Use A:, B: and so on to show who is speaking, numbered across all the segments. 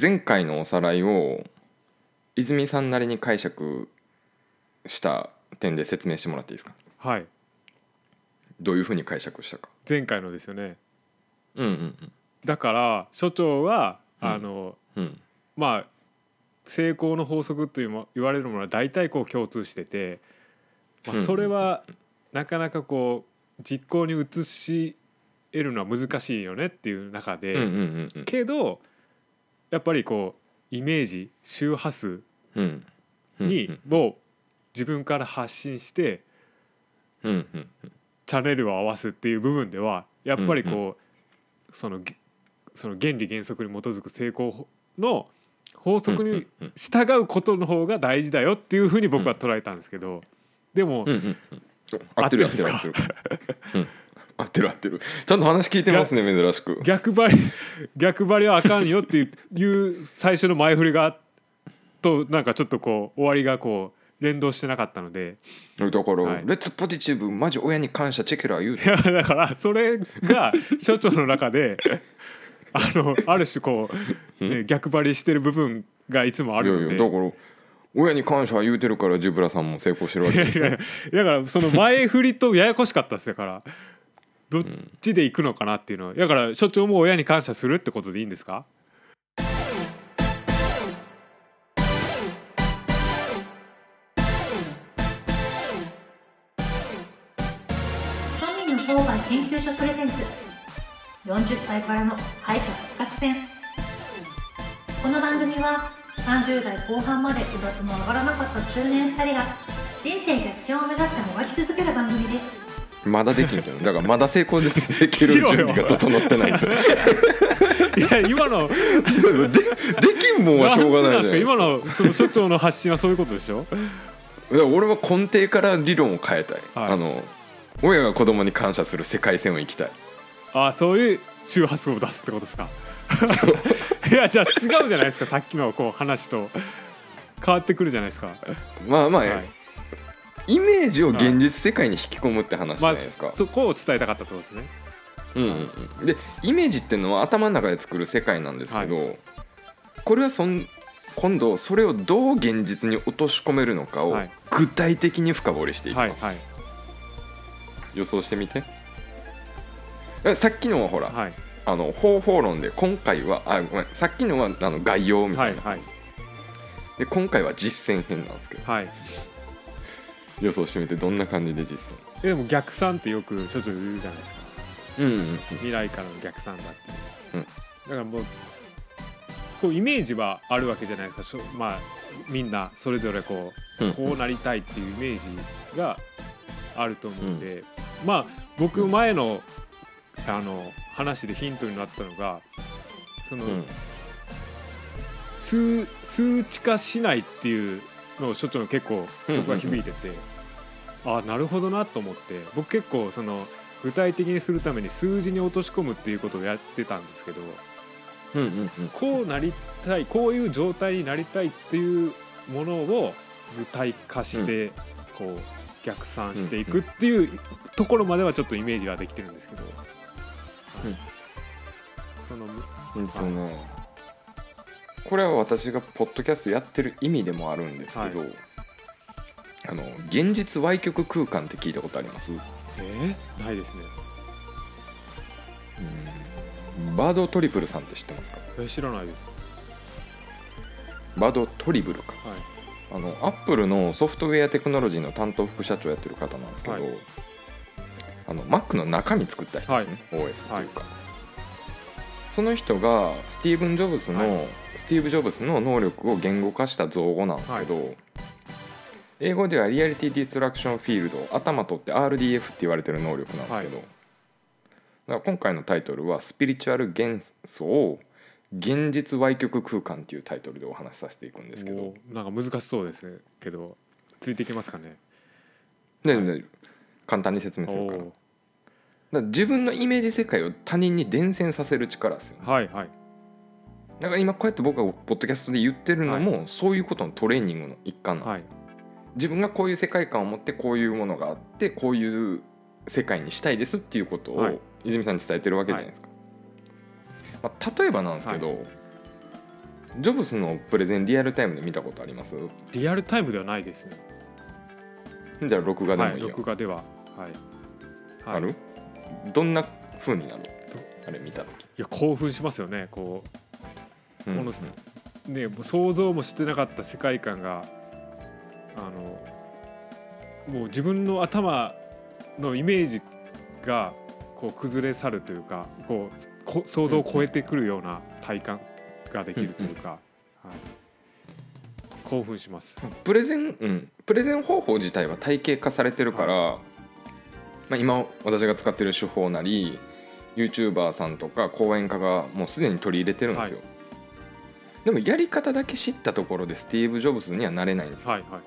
A: 前回のおさらいを泉さんなりに解釈した点で説明してもらっていいですか？
B: はい。
A: どういうふうに解釈したか。
B: 前回のですよね。
A: うんうん
B: だから所長は、
A: うん。
B: あの
A: うんうん。
B: まあ成功の法則というも言われるものは大体こう共通してて、まあ、
A: うん。
B: それはなかなかこう実行に移し得るのは難しいよねっていう中で、
A: うんうんうんうん。
B: けどやっぱりこうイメージ周波数
A: うん。うん
B: にも自分から発信して
A: うんうん
B: チャンネルを合わすっていう部分ではやっぱりこうそのげその原理原則に基づく成功の法則に従うことの方が大事だよっていうふうに僕は捉えたんですけどでも
A: うんうんうん。合ってる合ってる合
B: 合
A: ってる。うん合ってる合ってる。ちゃんと話聞いてますね珍しく。
B: 逆張り逆張りはあかんよっていう最初の前振りがとなんかちょっとこう終わりがこう連動してなかったので。
A: だから、
B: はい。
A: レッツポジティブマジ親に感謝チェケラ言う
B: いやだからそれが所長の中で あのある種こう、ね、逆張りしてる部分がいつもあ
A: いや
B: るので。
A: いやだから親に感謝言うてるからジブラさんも成功してるわ
B: い
A: けですよ。
B: やいやだからその前振りとややこしかったですだからどっちで行くのかなっていうのはだから所長も親に感謝するってことでいいんですか？
C: 庶民の商売研究所プレゼンツ。40歳からの敗者復活戦。この番組は30代後半までうだつの上がらなかった中年2人が人生逆転を目指してもがき続ける番組です。
A: まだできんけどだからまだ成功 できる準備が整ってないんですよ。
B: い。や今の。
A: でできんもんはしょうがないじゃないですか。
B: 今のその所長の発信はそういうことでしょ？
A: だから俺は根底から理論を変えたい、
B: はい。
A: あの親が子供に感謝する世界線を生きたい。
B: あそういう周波数を出すってことですか？いやじゃあ違うじゃないですか。さっきのこう話と変わってくるじゃないですか。
A: まあまあ、
B: はい
A: イメージを現実世界に引き込むって話じゃ
B: まあ
A: ないですか、
B: そこを伝えたかったってことですね。
A: うんうん。うん、でイメージっていうのは頭の中で作る世界なんですけど、これはそん今度それをどう現実に落とし込めるのかを
B: はい。
A: 具体的に深掘りしていきます、
B: はいはい。
A: 予想してみて。えさっきのはほら、
B: はい。
A: あの方法論で今回はあごめんさっきのはあの概要みたな、
B: はいいはい。
A: で今回は実践編なんですけど。
B: はい
A: 予想してみてどんな感じで実践？
B: えでも逆算ってよく所長言うじゃないですか。
A: うんうんうん。
B: 未来からの逆算だっていう、
A: うん。
B: だからもうこうイメージはあるわけじゃないですか。まあみんなそれぞれこ
A: うん
B: うこうなりたいっていうイメージがあると思うんで、まあ僕前のあの話でヒントになったのがその、
A: うん。
B: 数数値化しないっていうのを所長の結構僕は響いてて、ああなるほどなと思って僕結構その具体的にするために数字に落とし込むっていうことをやってたんですけど
A: うんうんうん。
B: こうなりたいこういう状態になりたいっていうものを具体化して、こう逆算していくっていうところまではちょっとイメージができてるん。ですけど、
A: うん
B: その
A: うんとねこれは私がポッドキャストやってる意味でもあるんですけど、
B: は
A: あの現実歪曲空間って聞いたことあります？
B: え？ーないですね。
A: バド・トリブルさんって知ってますか？
B: え知らないです。
A: バド・トリブルか。
B: はい。
A: あのアップルのソフトウェアテクノロジーの担当副社長やってる方なんですけど、
B: はい。
A: あの Mac の中身作った人ですね、OS というか、その人がスティーブン・ジョブズの、
B: は
A: スティーブ・ジョブズの能力を言語化した造語なんですけど、英語では reality distortion field 頭取って RDF って言われてる能力なんですけど、
B: はい。
A: だから今回のタイトルは「スピリチュアル元素を現実歪曲空間」っていうタイトルでお話しさせていくんですけど。
B: なんか難しそうですねけどついていけますかね？
A: で、
B: はい。
A: で簡単に説明
B: お
A: するから自分のイメージ世界を他人に伝染させる力ですよね。
B: はいはい。
A: だから今こうやって僕がポッドキャストで言ってるのも、そういうことのトレーニングの一環なんです、
B: はい。
A: 自分がこういう世界観を持ってこういうものがあってこういう世界にしたいですっていうことを
B: はい。
A: 泉さんに伝えてるわけじゃないですか、まあ、例えばなんですけど、ジョブスのプレゼンリアルタイムで見たことあります？
B: リアルタイムではないですね。
A: じゃあ録画でも
B: はいい
A: いよ、
B: 録画では。はい、はい、
A: ある？どんな風になるあれ見た時。
B: いや興奮しますよね。こ
A: うん。
B: このうねもう想像もしてなかった世界観があのもう自分の頭のイメージがこう崩れ去るというかこうこ想像を超えてくるような体感ができるというか、はい、興奮します。
A: プレゼン、うん、プレゼン方法自体は体系化されてるから、まあ、今私が使ってる手法なり YouTuber さんとか講演家がもうすでに取り入れてるんですよ、でもやり方だけ知ったところでスティーブ・ジョブズにはなれないんですよ、
B: はいはいはい。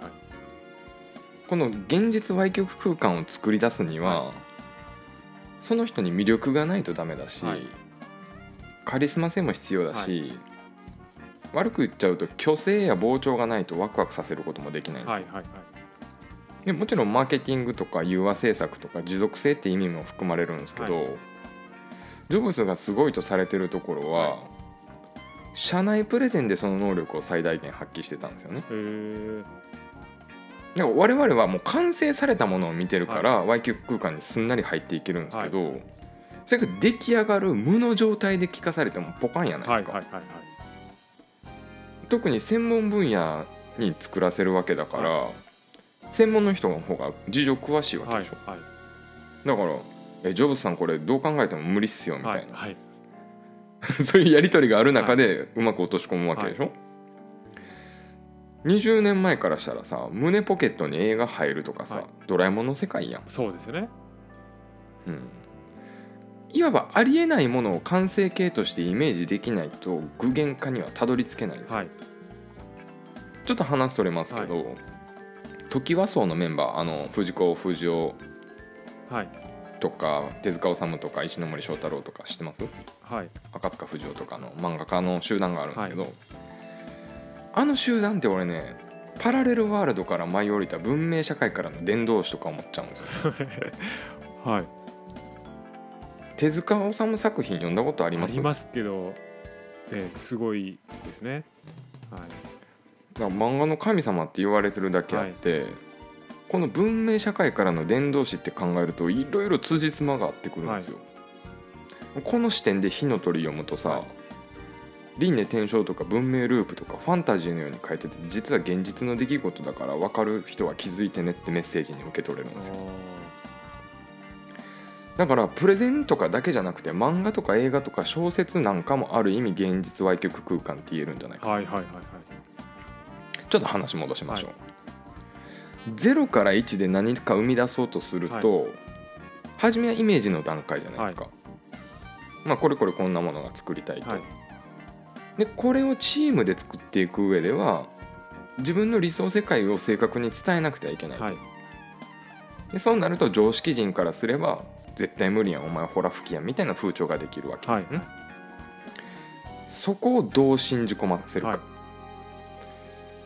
A: この現実歪曲空間を作り出すには、
B: は
A: その人に魅力がないとダメだし、
B: はい。
A: カリスマ性も必要だし、悪く言っちゃうと虚勢や膨張がないとワクワクさせることもできないんですよ、
B: はいはいはい
A: でもちろんマーケティングとか融和政策とか持続性って意味も含まれるんですけど、
B: は
A: ジョブズがすごいとされてるところは、
B: はい。
A: 社内プレゼンでその能力を最大限発揮してたんですよね。だから我々はもう完成されたものを見てるから、歪曲空間にすんなり入っていけるんですけど、それが出来上がる無の状態で聞かされてもポカンやないですか、
B: はいはいはいはい。
A: 特に専門分野に作らせるわけだから、専門の人の方が事情詳しいわけでしょ、
B: はい
A: だからえジョブズさんこれどう考えても無理っすよみたいな、
B: はいはい。
A: そういうやり取りがある中でうまく落とし込むわけでしょ、20年前からしたらさ胸ポケットに映画入るとかさ、
B: はい。
A: ドラえもんの世界やん、
B: そうですよね。
A: うん、いわばありえないものを完成形としてイメージできないと具現化にはたどり着けないんですよ、
B: はい。
A: ちょっと話それますけど、トキワ荘のメンバーあの藤子不二雄
B: はい。
A: とか手塚治虫とか石ノ森章太郎とか知ってます？
B: はい。
A: 赤塚不二夫とかの漫画家の集団があるんですけど、あの集団って俺ねパラレルワールドから舞い降りた文明社会からの伝道師とか思っちゃうんですよ
B: はい。
A: 手塚治虫作品読んだことあります？
B: ありますけど、えーすごいですね。はい
A: だから漫画の神様って言われてるだけあって、この文明社会からの伝道師って考えるといろいろ辻褄が合ってくるんですよ、この視点で火の鳥読むとさ、
B: はい。
A: 輪廻転生とか文明ループとかファンタジーのように書いてて実は現実の出来事だから分かる人は気づいてねってメッセージに受け取れるんですよ。だからプレゼンとかだけじゃなくて漫画とか映画とか小説なんかもある意味現実歪曲空間って言えるんじゃないか
B: はいはいはいはい
A: ちょっと話戻しましょう、0から1で何か生み出そうとすると、初めはイメージの段階じゃないですか、まあこれこれこんなものが作りたいと、
B: はい。
A: でこれをチームで作っていく上では自分の理想世界を正確に伝えなくてはいけない、
B: はい。
A: でそうなると常識人からすれば絶対無理やんお前ほら吹きやんみたいな風潮ができるわけですよね、そこをどう信じ込ませるか、
B: はい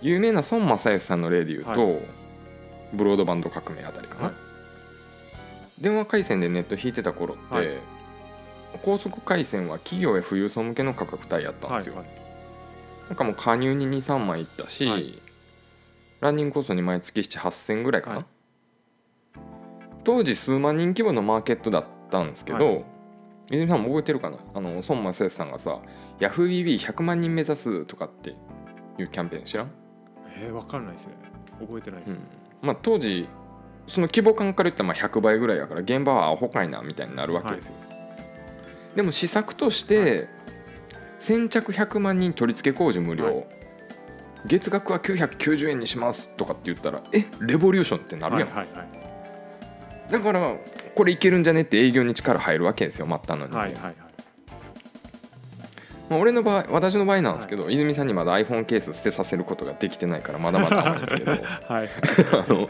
A: 有名な孫正義さんの例で言うと、
B: は
A: ブロードバンド革命あたりかな、
B: はい。
A: 電話回線でネット引いてた頃って、
B: はい。
A: 高速回線は企業や富裕層向けの価格帯やったんですよ、
B: はい
A: なんかもう加入に23万いったし、
B: はい。
A: ランニングコストに毎月78000ぐらいかな、
B: はい。
A: 当時数万人規模のマーケットだったんですけど、
B: はい。
A: 泉さんも覚えてるかな？あの孫正義さんがさ「YahooBB100 万人目指す」とかっていうキャンペーン知らん、
B: えー、分かんないですね。覚えてないです、
A: うん。まあ、当時その規模感から言ったらまあ100倍ぐらいやから現場はアホかいなみたいになるわけですよ、でも施策として、先着100万人取り付け工事無料、
B: はい。
A: 月額は990円にしますとかって言ったらえレボリューションってなるやん、
B: はいはいはい
A: だからこれいけるんじゃねって営業に力入るわけですよ末端の人間、
B: はいはいはい
A: まあ、俺の場合私の場合なんですけど、泉さんにまだ iPhone ケースを捨てさせることができてないからまだまだあるんですけど。
B: はい。
A: あの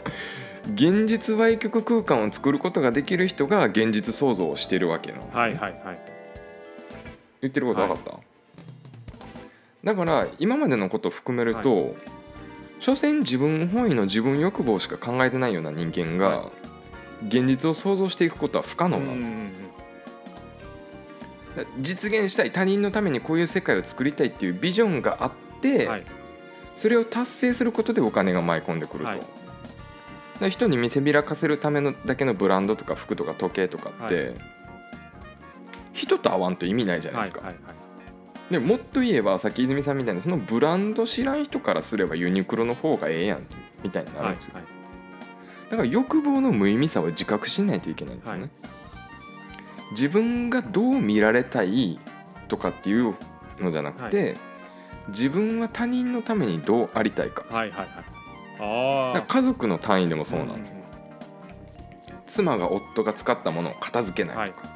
A: 現実歪曲空間を作ることができる人が現実創造をしてるわけなんです、ね。
B: はいはいはい。
A: 言ってること分かった、だから今までのことを含めると、所詮自分本位の自分欲望しか考えてないような人間が、
B: は
A: 現実を想像していくことは不可能なんですよ。
B: うんうんうん
A: 実現したい他人のためにこういう世界を作りたいっていうビジョンがあって、
B: はい。
A: それを達成することでお金が舞い込んでくると、
B: はい。
A: で人に見せびらかせるためのだけのブランドとか服とか時計とかって、
B: は
A: 人と会わんと意味ないじゃないですか、
B: はいはいはい。
A: でもっと言えばさっき泉さんみたいにそのブランド知らん人からすればユニクロの方がええやんみたいになるんですよ、
B: はい。
A: だから欲望の無意味さを自覚しないといけないんですよね、
B: はい
A: 自分がどう見られたいとかっていうのじゃなくて、自分は他人のためにどうありたいか。
B: はいはいはい。あ
A: 家族の単位でもそうなんです。よ、
B: よ
A: 妻が夫が使ったものを片付けないとか、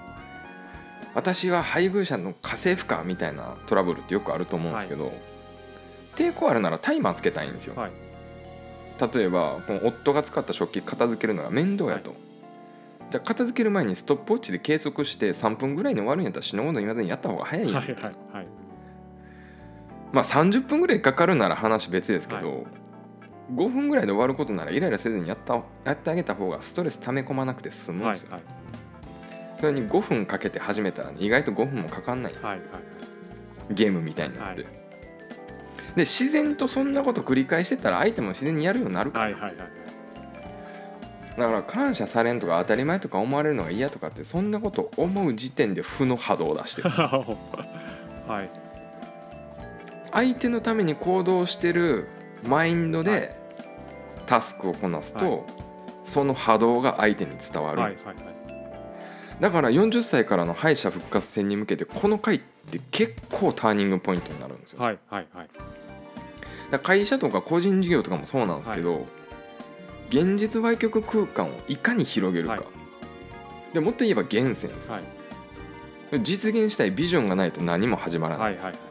A: 私は配偶者の家政婦かみたいなトラブルってよくあると思うんですけど、抵抗あるならタイマーつけたいんですよ、
B: はい。
A: 例えばこの夫が使った食器片付けるのが面倒やと、じゃあ片付ける前にストップウォッチで計測して3分ぐらいに終わるんやったら死ぬほど言わずにやった方が早いや。ん、
B: はいはいはい。
A: まあ30分ぐらいかかるなら話別ですけど、
B: は
A: 5分ぐらいで終わることならイライラせずにやったやってあげた方がストレス溜め込まなくて済むんですよ、
B: はいはい。
A: それに5分かけて始めたら、ね、意外と5分もかかんないんですよ、
B: はいはい。
A: ゲームみたいになって、
B: は
A: で自然とそんなこと繰り返してたら相手も自然にやるようになるから、
B: はいはいはい
A: だから感謝されんとか当たり前とか思われるのが嫌とかってそんなこと思う時点で負の波動を出してる。
B: はい。
A: 相手のために行動してるマインド
B: は
A: でタスクをこなすと、
B: はい。
A: その波動が相手に伝わる。
B: はいはいはい。
A: だから40歳からの敗者復活戦に向けてこの回って結構ターニングポイントになるんですよ、
B: はいはいはい。
A: だ会社とか個人事業とかもそうなんですけど、現実歪曲空間をいかに広げるか、
B: はい。
A: でもっと言えば源泉です。よ
B: はい。
A: 実現したいビジョンがないと何も始まらない。んですよ、
B: はいはい。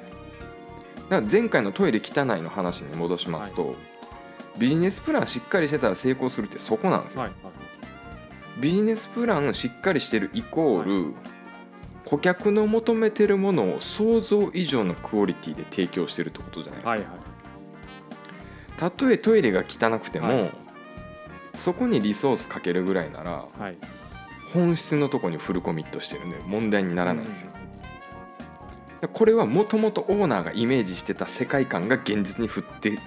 A: だから前回のトイレ汚いの話に戻しますと、ビジネスプランしっかりしてたら成功するってそこなんですよ、
B: はい
A: ビジネスプランしっかりしてるイコール、顧客の求めてるものを想像以上のクオリティで提供してるってことじゃないですか、
B: はいはい。
A: たとえトイレが汚くても、
B: はい
A: そこにリソースかけるぐらいなら
B: はい。
A: 本質のとこにフルコミットしてるんで問題にならないんですよ、これはもともとオーナーがイメージしてた世界観が現実に降って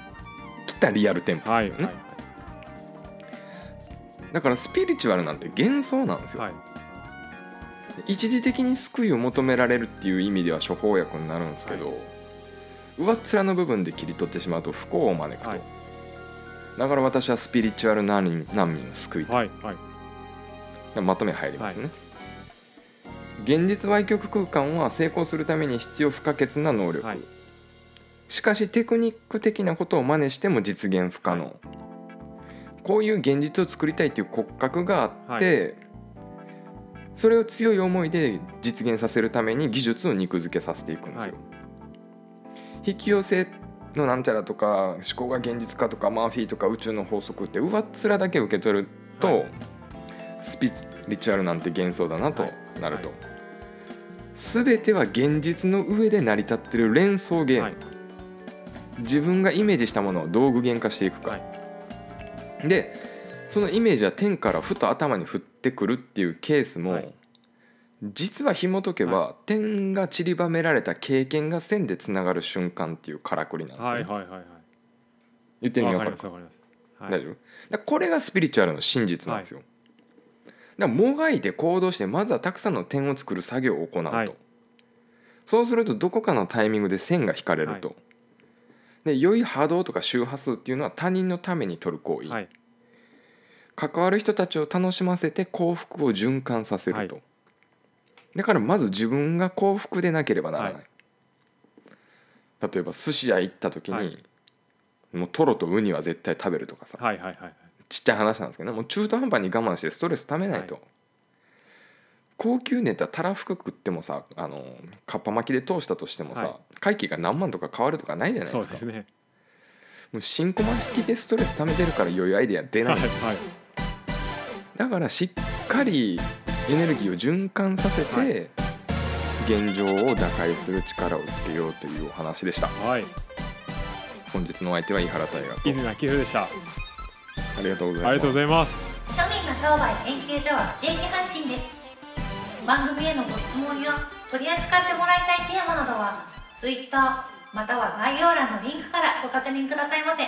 A: きたリアル店舗ですよね、
B: はいはい
A: だからスピリチュアルなんて幻想なんですよ、
B: はい。
A: 一時的に救いを求められるっていう意味では処方薬になるんですけど、上っ面の部分で切り取ってしまうと不幸を招くと、
B: はい
A: だから私はスピリチュアル難民難民を救いたい、
B: はいはい。
A: まとめ入りますね、現実歪曲空間は成功するために必要不可欠な能力、
B: はい。
A: しかしテクニック的なことを真似しても実現不可能、
B: は
A: こういう現実を作りたいという骨格があって、それを強い思いで実現させるために技術を肉付けさせていくんですよ、
B: はい。
A: 引き寄せのなんちゃらとか思考が現実化とかマーフィーとか宇宙の法則って上っ面だけ受け取ると、
B: はい。
A: スピリチュアルなんて幻想だなとなると、
B: はい
A: 全ては現実の上で成り立ってる連想ゲーム、
B: はい。
A: 自分がイメージしたものをどう具現化していくか、
B: はい。
A: でそのイメージは天からふと頭に降ってくるっていうケースも、
B: はい
A: 実は紐解けば、点が散りばめられた経験が線でつながる瞬間っていうからくりなんですよ、
B: はいはいはいはい。
A: 言ってる意味
B: わ
A: わかる？か
B: かりますわかります。はい。
A: 大丈夫？これがスピリチュアルの真実なんですよ、だからもがいて行動してまずはたくさんの点を作る作業を行うと、
B: はい。
A: そうするとどこかのタイミングで線が引かれると、で良い波動とか周波数っていうのは他人のために取る行為、
B: はい。
A: 関わる人たちを楽しませて幸福を循環させると、
B: は
A: だからまず自分が幸福でなければならない、
B: はい。
A: 例えば寿司屋行った時に、
B: はい。
A: もうトロとウニは絶対食べるとかさ、
B: はいはいはい
A: ちっちゃい話なんですけどねもう中途半端に我慢してストレスためないと、
B: はい。
A: 高級ネタたらふく食ってもさあのかっぱ巻きで通したとしてもさ、
B: はい。
A: 会計が何万とか変わるとかないじゃないですか。
B: そうですね。
A: もう新駒引きでストレス溜めてるから良いアイデア出ない
B: はいはい。
A: だからしっかりエネルギーを循環させて、
B: はい。
A: 現状を打開する力をつけようというお話でした。
B: はい。
A: 本日のお相手は井原大河と
B: 泉明宏でした。あ
A: ありがとうございます。
B: りがとうございます。
C: 庶民の商売研究所は不定期配信です。番組へのご質問や取り扱ってもらいたいテーマなどは Twitter、または概要欄のリンクからご確認くださいませ